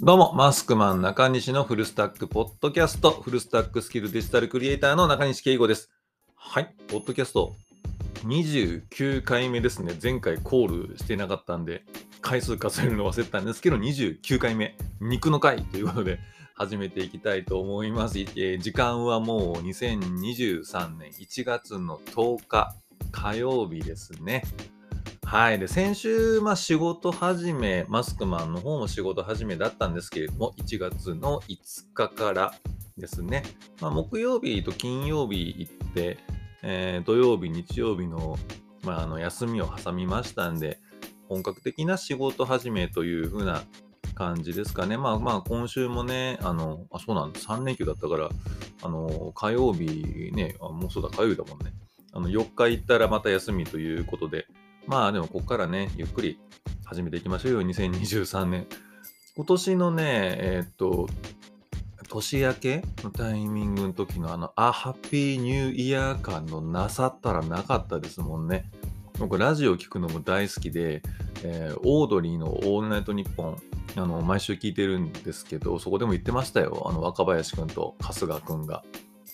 どうも、マスクマン中西のフルスタックポッドキャスト、フルスタックスキルデジタルクリエイターの中西圭吾です。はい、ポッドキャスト29回目ですね。前回コールしてなかったんで、回数数えるの忘れたんですけど、29回目、肉の回ということで、始めていきたいと思います。えー時間はもう2023年1月の10日火曜日ですね。はい。で、先週、まあ、仕事始め、マスクマンの方も仕事始めだったんですけれども、1月の5日からですね、まあ、木曜日と金曜日行って、えー土曜日、日曜日の,、まあ、あの休みを挟みましたんで、本格的な仕事始めという風な感じですかね。まあまあ、今週もね、あの、あ、そうなんです。3連休だったから、あの、火曜日ね、あもうそうだ、火曜日だもんね。あの、4日行ったらまた休みということで、まあでもここからね、ゆっくり始めていきましょうよ、2023年。今年のね、えーっと、年明けのタイミングの時のあの、あ、ハッピーニューイヤー感のなさったらなかったですもんね。僕、ラジオ聞くのも大好きで、えーオードリーのオールナイトニッポン、あの、毎週聞いてるんですけど、そこでも言ってましたよ。あの、若林くんと春日くんが。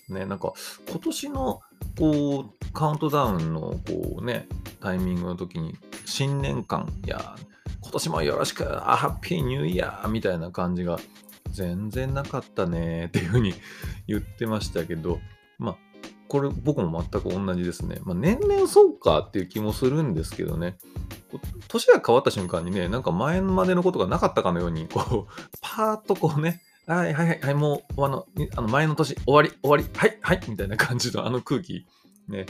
ね、なんか、今年の、こう、カウントダウンの、こうね、タイミングの時に、新年間、いや、今年もよろしく、ハッピーニューイヤーみたいな感じが、全然なかったね っていうふうに 言ってましたけど、まあ、これ僕も全く同じですね。まあ、年々そうかっていう気もするんですけどね。年が変わった瞬間にね、なんか前までのことがなかったかのように、こう、パーッとこうね、はいはいはい、もう、あの、あの前の年終わり、終わり、はいはい、みたいな感じのあの空気、ね、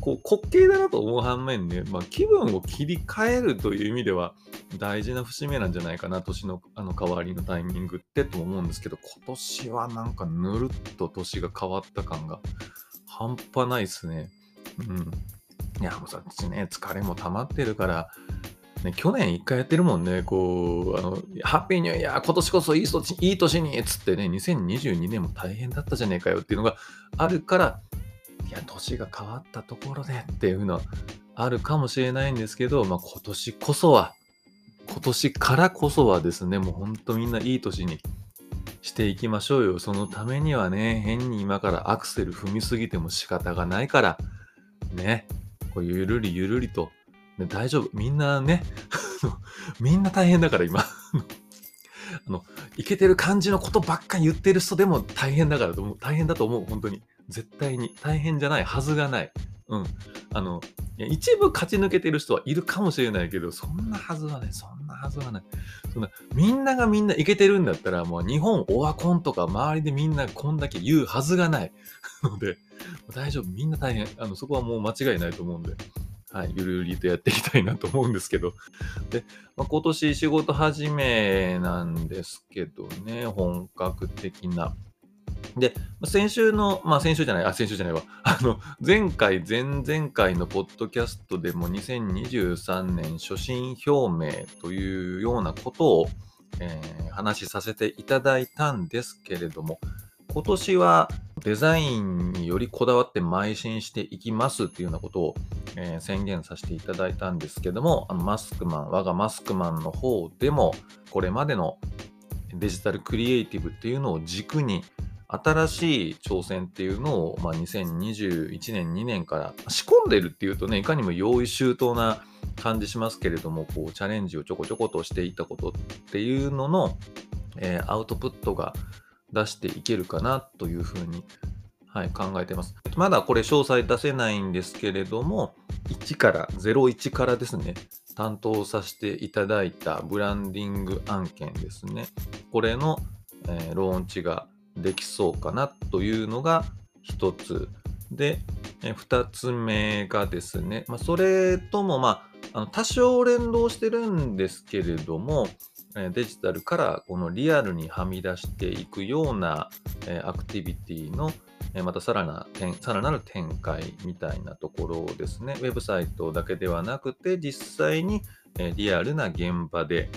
こう滑稽だなと思う反面ね、まあ、気分を切り替えるという意味では大事な節目なんじゃないかな、年のあの変わりのタイミングってと思うんですけど、今年はなんかぬるっと年が変わった感が半端ないですね。うん。いや、もうさっちね、疲れも溜まってるから、ね、去年一回やってるもんね、こう、あの、ハッピーニューイヤー、今年こそいい年いい年に、つってね、2022年も大変だったじゃねえかよっていうのがあるから、いや、年が変わったところでっていうのはあるかもしれないんですけど、まあ今年こそは、今年からこそはですね、もうほんとみんないい年にしていきましょうよ。そのためにはね、変に今からアクセル踏みすぎても仕方がないから、ね、こうゆるりゆるりと、ね、大丈夫。みんなね、みんな大変だから今。あの、いけてる感じのことばっかり言ってる人でも大変だからと思う。大変だと思う、本当に。絶対に。大変じゃないはずがない。うん。あの、一部勝ち抜けてる人はいるかもしれないけど、そんなはずはない。そんなはずはない。そんな、みんながみんないけてるんだったら、もう日本オワコンとか周りでみんなこんだけ言うはずがない。ので、大丈夫。みんな大変。あの、そこはもう間違いないと思うんで。はい、ゆるゆりとやっていきたいなと思うんですけど。で、まあ、今年仕事始めなんですけどね、本格的な。で、先週の、まあ先週じゃない、あ、先週じゃないわ。あの、前回、前々回のポッドキャストでも2023年初心表明というようなことを、えー話しさせていただいたんですけれども、今年はデザインによりこだわって邁進していきますっていうようなことを、え宣言させていただいたんですけども、あのマスクマン、我がマスクマンの方でも、これまでのデジタルクリエイティブっていうのを軸に、新しい挑戦っていうのを、まあ、2021年、2年から仕込んでるっていうとね、いかにも用意周到な感じしますけれども、こうチャレンジをちょこちょことしていたことっていうのの、えーアウトプットが出していけるかなというふうに、はい、考えてます。まだこれ詳細出せないんですけれども、1から、01からですね、担当させていただいたブランディング案件ですね。これの、えーローンチができそうかなというのが一つ。で、えー二つ目がですね、まあ、それとも、まあ、あの多少連動してるんですけれども、デジタルからこのリアルにはみ出していくような、アクティビティの、またさらなさらなる展開みたいなところですね。ウェブサイトだけではなくて、実際に、リアルな現場で、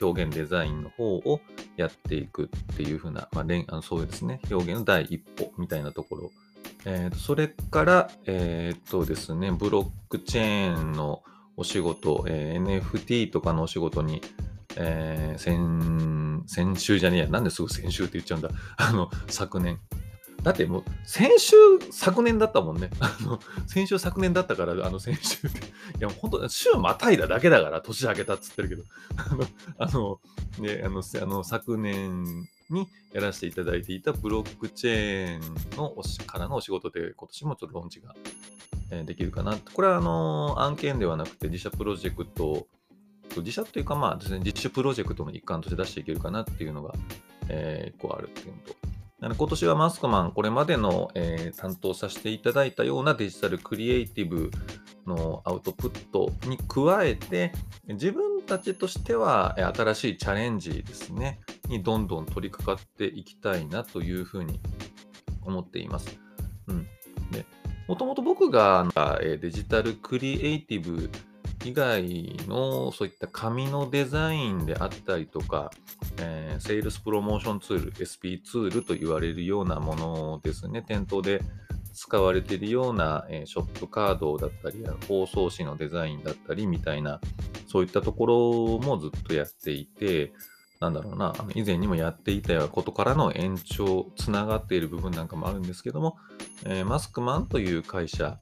表現デザインの方をやっていくっていう風な、まあ、そうですね、表現の第一歩みたいなところ。それから、えっ、とですね、ブロックチェーンのお仕事、NFT とかのお仕事にえー先、先週じゃねえや。なんですぐ先週って言っちゃうんだ。あの、昨年。だってもう、先週、昨年だったもんね。あの、先週、昨年だったから、あの、先週って。いや、本当週またいだだけだから、年明けたっつってるけど。あの、ね、あの、あの昨年にやらせていただいていたブロックチェーンのおしからのお仕事で、今年もちょっとローンチが、えーできるかな。これは、あの、案件ではなくて、自社プロジェクト、自社というか、まあですね、自主プロジェクトの一環として出していけるかなっていうのが、えー、一個あるっていうのと、の今年はマスクマン、これまでの、えー担当させていただいたようなデジタルクリエイティブのアウトプットに加えて、自分たちとしては新しいチャレンジですね、にどんどん取り掛かっていきたいなというふうに思っています。うん。で、もともと僕がデジタルクリエイティブ以外のそういった紙のデザインであったりとか、えー、セールスプロモーションツール、SP ツールと言われるようなものですね。店頭で使われているような、えーショップカードだったり、包装紙のデザインだったりみたいな、そういったところもずっとやっていて、なんだろうな、以前にもやっていたことからの延長、つながっている部分なんかもあるんですけども、えーマスクマンという会社、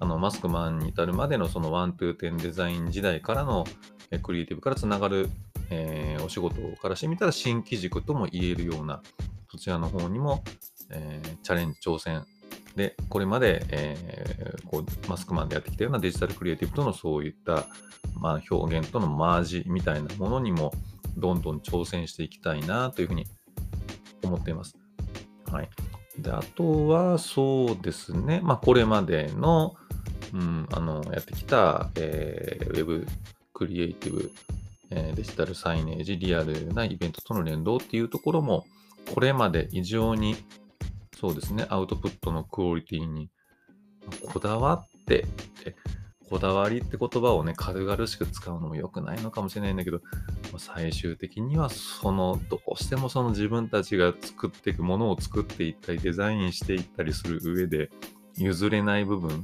あのマスクマンに至るまでのそのワントゥーテンデザイン時代からのクリエイティブからつながる、えーお仕事からしてみたら新規軸とも言えるようなそちらの方にも、えーチャレンジ挑戦でこれまで、えーこうマスクマンでやってきたようなデジタルクリエイティブとのそういった、まあ、表現とのマージみたいなものにもどんどん挑戦していきたいなというふうに思っています。はい。で、あとは、そうですね、まあ、これまでの、うん、あの、やってきた、えーウェブクリエイティブ、えーデジタルサイネージ、リアルなイベントとの連動っていうところも、これまで以上に、そうですね、アウトプットのクオリティにこだわってって、こだわりって言葉をね、軽々しく使うのも良くないのかもしれないんだけど、最終的にはその、どうしてもその自分たちが作っていくものを作っていったり、デザインしていったりする上で、譲れない部分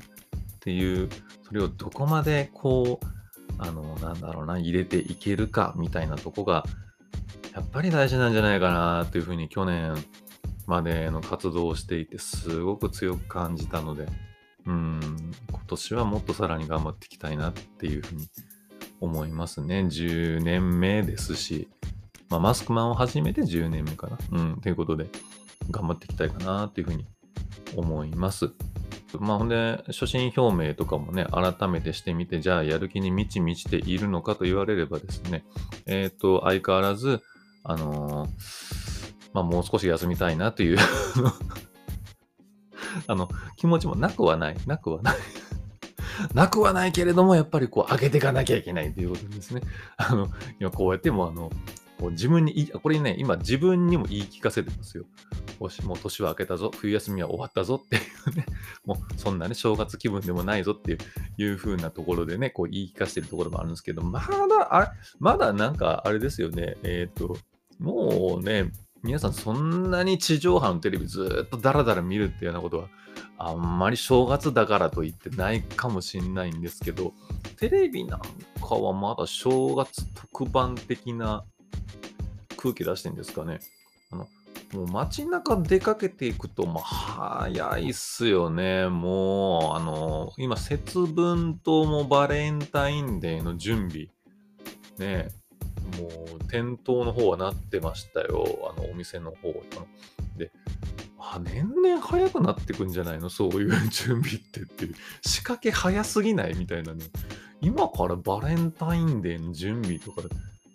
っていう、それをどこまでこう、あの、なんだろうな、入れていけるかみたいなとこが、やっぱり大事なんじゃないかなというふうに去年までの活動をしていて、すごく強く感じたので、うん、今年はもっとさらに頑張っていきたいなっていうふうに思いますね。10年目ですし、まあ、マスクマンを始めて10年目かな。うん、ということで、頑張っていきたいかなっていうふうに思います。まあ、ほんで、初心表明とかもね、改めてしてみて、じゃあ、やる気に満ち満ちているのかと言われればですね、えっ、と、相変わらず、あのーまあ、もう少し休みたいなというあの、気持ちもなくはない、なくはない。なくはないけれども、やっぱりこう、上げていかなきゃいけないということですね。あの、今こうやっても、あの、こう自分に、これね、今自分にも言い聞かせてますよ。よし、もう年は明けたぞ、冬休みは終わったぞっていうね、もうそんなね、正月気分でもないぞっていういう風なところでね、こう言い聞かせてるところもあるんですけど、まだ、あれ、まだなんかあれですよね、えっ、と、もうね、皆さんそんなに地上波のテレビずっとダラダラ見るっていうようなことは、あんまり正月だからといってないかもしれないんですけど、テレビなんかはまだ正月特番的な空気出してんですかね。あのもう街中出かけていくと、もう早いっすよね。もう、あの、今、節分ともバレンタインデーの準備。ねもう、店頭の方はなってましたよ。あの、お店の方。で、あ、年々早くなってくんじゃないの？そういう 準備ってっていう。仕掛け早すぎない？みたいなね。今からバレンタインデーの準備とかで、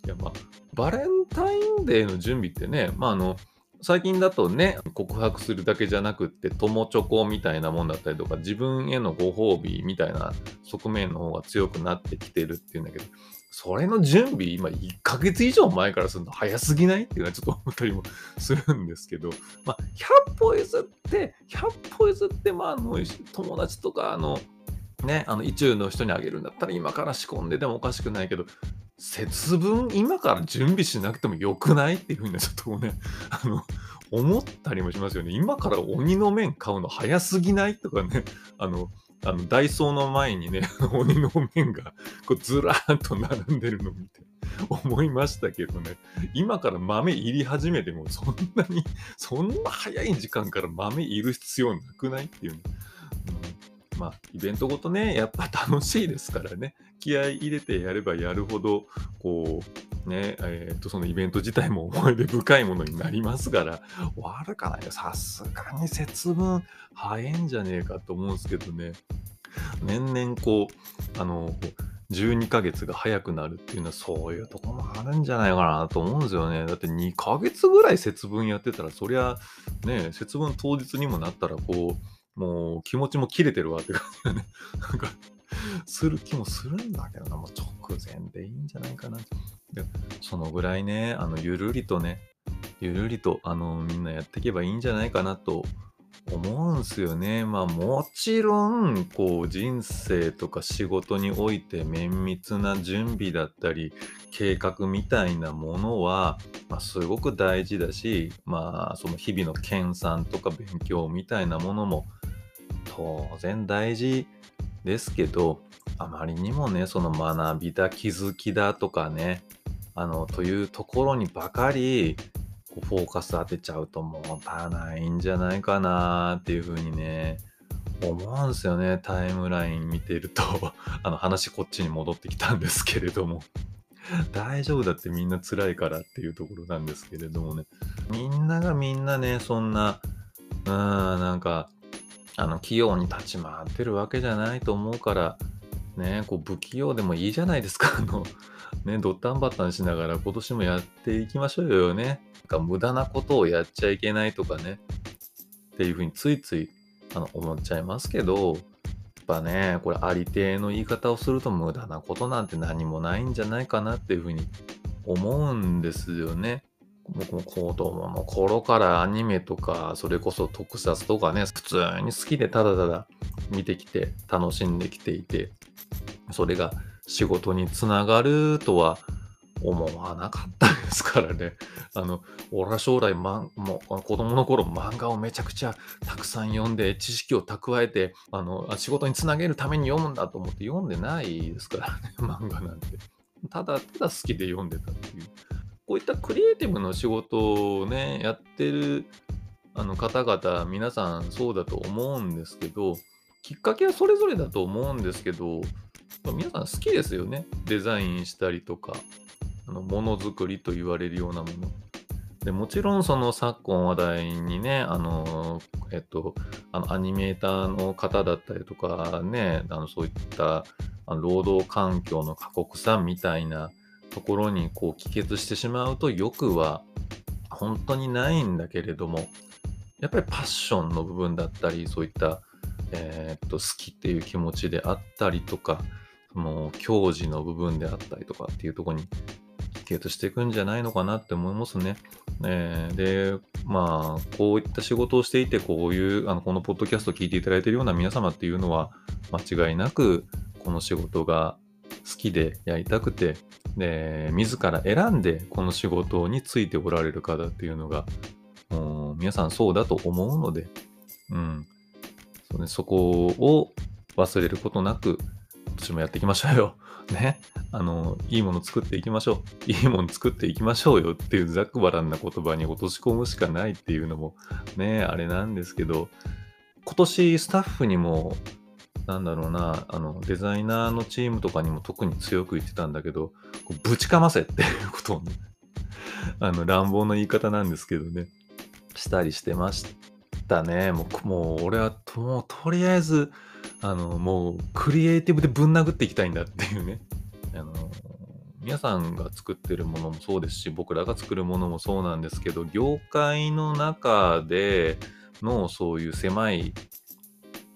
いや、まあ、バレンタインデーの準備ってね、まあ、あの、最近だとね、告白するだけじゃなくって、友チョコみたいなもんだったりとか、自分へのご褒美みたいな側面の方が強くなってきてるっていうんだけど、それの準備、今1ヶ月以上前からするの早すぎないっていうのはちょっと思ったりもするんですけど、まあ、100歩譲って、100歩譲って、まあ、あの、友達とか、あの、ね、あの、意中の人にあげるんだったら今から仕込んででもおかしくないけど、節分？今から準備しなくてもよくない？っていうふうにちょっとね、あの、思ったりもしますよね。今から鬼の面買うの早すぎない？とかね、あの、あのダイソーの前にね、鬼の面がこうずらーっと並んでるのを見て、思いましたけどね、今から豆入り始めても、そんなに、そんな早い時間から豆入る必要なくない？っていうね。まあ、イベントごとね、やっぱ楽しいですからね、気合い入れてやればやるほど、こう、ね、えっ、と、そのイベント自体も思い出深いものになりますから、悪かないよ。さすがに節分早いんじゃねえかと思うんですけどね。年々こう、あの、12ヶ月が早くなるっていうのはそういうとこもあるんじゃないかなと思うんですよね。だって2ヶ月ぐらい節分やってたら、そりゃね、節分当日にもなったらこう、もう気持ちも切れてるわって感じだね。なんか、する気もするんだけどな、もう直前でいいんじゃないかな。でそのぐらいね、あの、ゆるりとね、ゆるりと、あの、みんなやっていけばいいんじゃないかなと思うんすよね。まあもちろん、こう人生とか仕事において綿密な準備だったり、計画みたいなものは、まあ、すごく大事だし、まあその日々の研鑽とか勉強みたいなものも当然大事ですけど、あまりにもね、その学びだ、気づきだとかね、あの、というところにばかりフォーカス当てちゃうともったいないんじゃないかなっていうふうにね、思うんですよね。タイムライン見てると あの話こっちに戻ってきたんですけれども大丈夫だってみんな辛いからっていうところなんですけれどもね。みんながみんなね、そんな、うん、なんか、あの、器用に立ち回ってるわけじゃないと思うから、ね、こう不器用でもいいじゃないですか。あの、ね、ドッタンバッタンしながら今年もやっていきましょうよね。なんか無駄なことをやっちゃいけないとかね、っていうふうについついあの思っちゃいますけど、やっぱね、これありていの言い方をすると無駄なことなんて何もないんじゃないかなっていうふうに思うんですよね。僕も子供の頃からアニメとか、それこそ特撮とかね、普通に好きでただただ見てきて楽しんできていて、それが仕事につながるとは思わなかったですからね。あの、俺は将来、ま、もう子供の頃漫画をめちゃくちゃたくさん読んで、知識を蓄えて、あの、仕事につなげるために読むんだと思って読んでないですからね、漫画なんて。ただただ好きで読んでたっていう。こういったクリエイティブの仕事をね、やってるあの方々、皆さんそうだと思うんですけど、きっかけはそれぞれだと思うんですけど、皆さん好きですよね。デザインしたりとか、あのものづくりと言われるようなもの。でもちろんその昨今話題にね、あの、えっと、あのアニメーターの方だったりとかね、あのそういったあの労働環境の過酷さみたいなところにこう帰結してしまうとよくは本当にないんだけれども、やっぱりパッションの部分だったり、そういった、えー、っと好きっていう気持ちであったりとか、その教示の部分であったりとかっていうところにケートしていくんじゃないのかなって思いますね。えー、で、まあ、こういった仕事をしていて、こういう、あの、このポッドキャストを聞いていただいているような皆様っていうのは、間違いなく、この仕事が好きでやりたくて、自ら選んでこの仕事についておられる方っていうのが、皆さんそうだと思うので、うん。そね、そこを忘れることなく、今年もやっていきましょうよ。ね。あの、いいもの作っていきましょう。いいもの作っていきましょうよっていうざっくばらんな言葉に落とし込むしかないっていうのもね、あれなんですけど、今年スタッフにも、なんだろうな、あの、デザイナーのチームとかにも特に強く言ってたんだけど、こうぶちかませっていうことをね、あの、乱暴な言い方なんですけどね、したりしてましたね。もう、もう俺はもうとりあえず、あの、もうクリエイティブでぶん殴っていきたいんだっていうね。あの、皆さんが作ってるものもそうですし、僕らが作るものもそうなんですけど、業界の中でのそういう狭い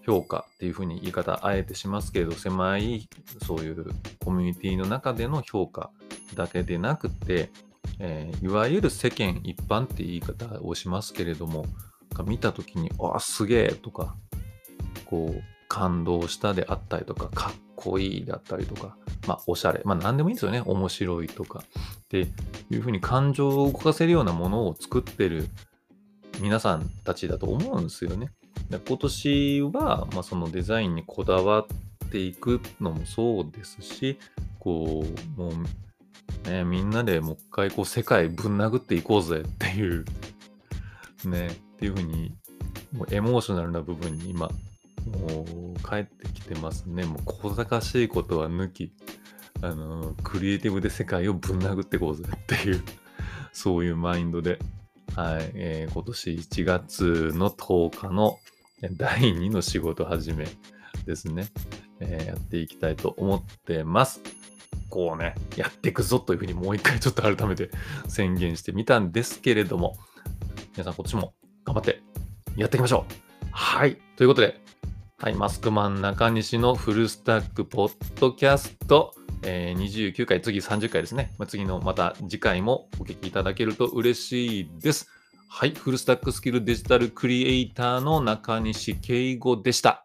評価っていうふうに言い方あえてしますけれど、狭いそういうコミュニティの中での評価だけでなくて、えー、いわゆる世間一般って言い方をしますけれども、見た時に、あ、すげえとか、こう、感動したであったりとか、かっこいいだったりとか、まあ、おしゃれ、まあ、何でもいいんですよね。面白いとか。っていうふうに感情を動かせるようなものを作ってる皆さんたちだと思うんですよね。今年は、まあ、そのデザインにこだわっていくのもそうですし、こう、もう、ね、みんなでもう一回こう世界ぶん殴っていこうぜっていう、ね、っていうふうに、もうエモーショナルな部分に今、もう帰ってきてますね。もう小賢しいことは抜き、あの、クリエイティブで世界をぶん殴っていこうぜっていう、そういうマインドで、はい、えー、今年1月の10日の 第2の仕事始めですね、えー、やっていきたいと思ってます。こうね、やっていくぞというふうにもう一回ちょっと改めて宣言してみたんですけれども、皆さん今年も頑張ってやっていきましょう。はい。ということで、はい、マスクマン中西のフルスタックポッドキャスト、えー、29回、次30回ですね。まあ、次のまた次回もお聞きいただけると嬉しいです。はい、フルスタックスキルデジタルクリエイターの中西圭吾でした。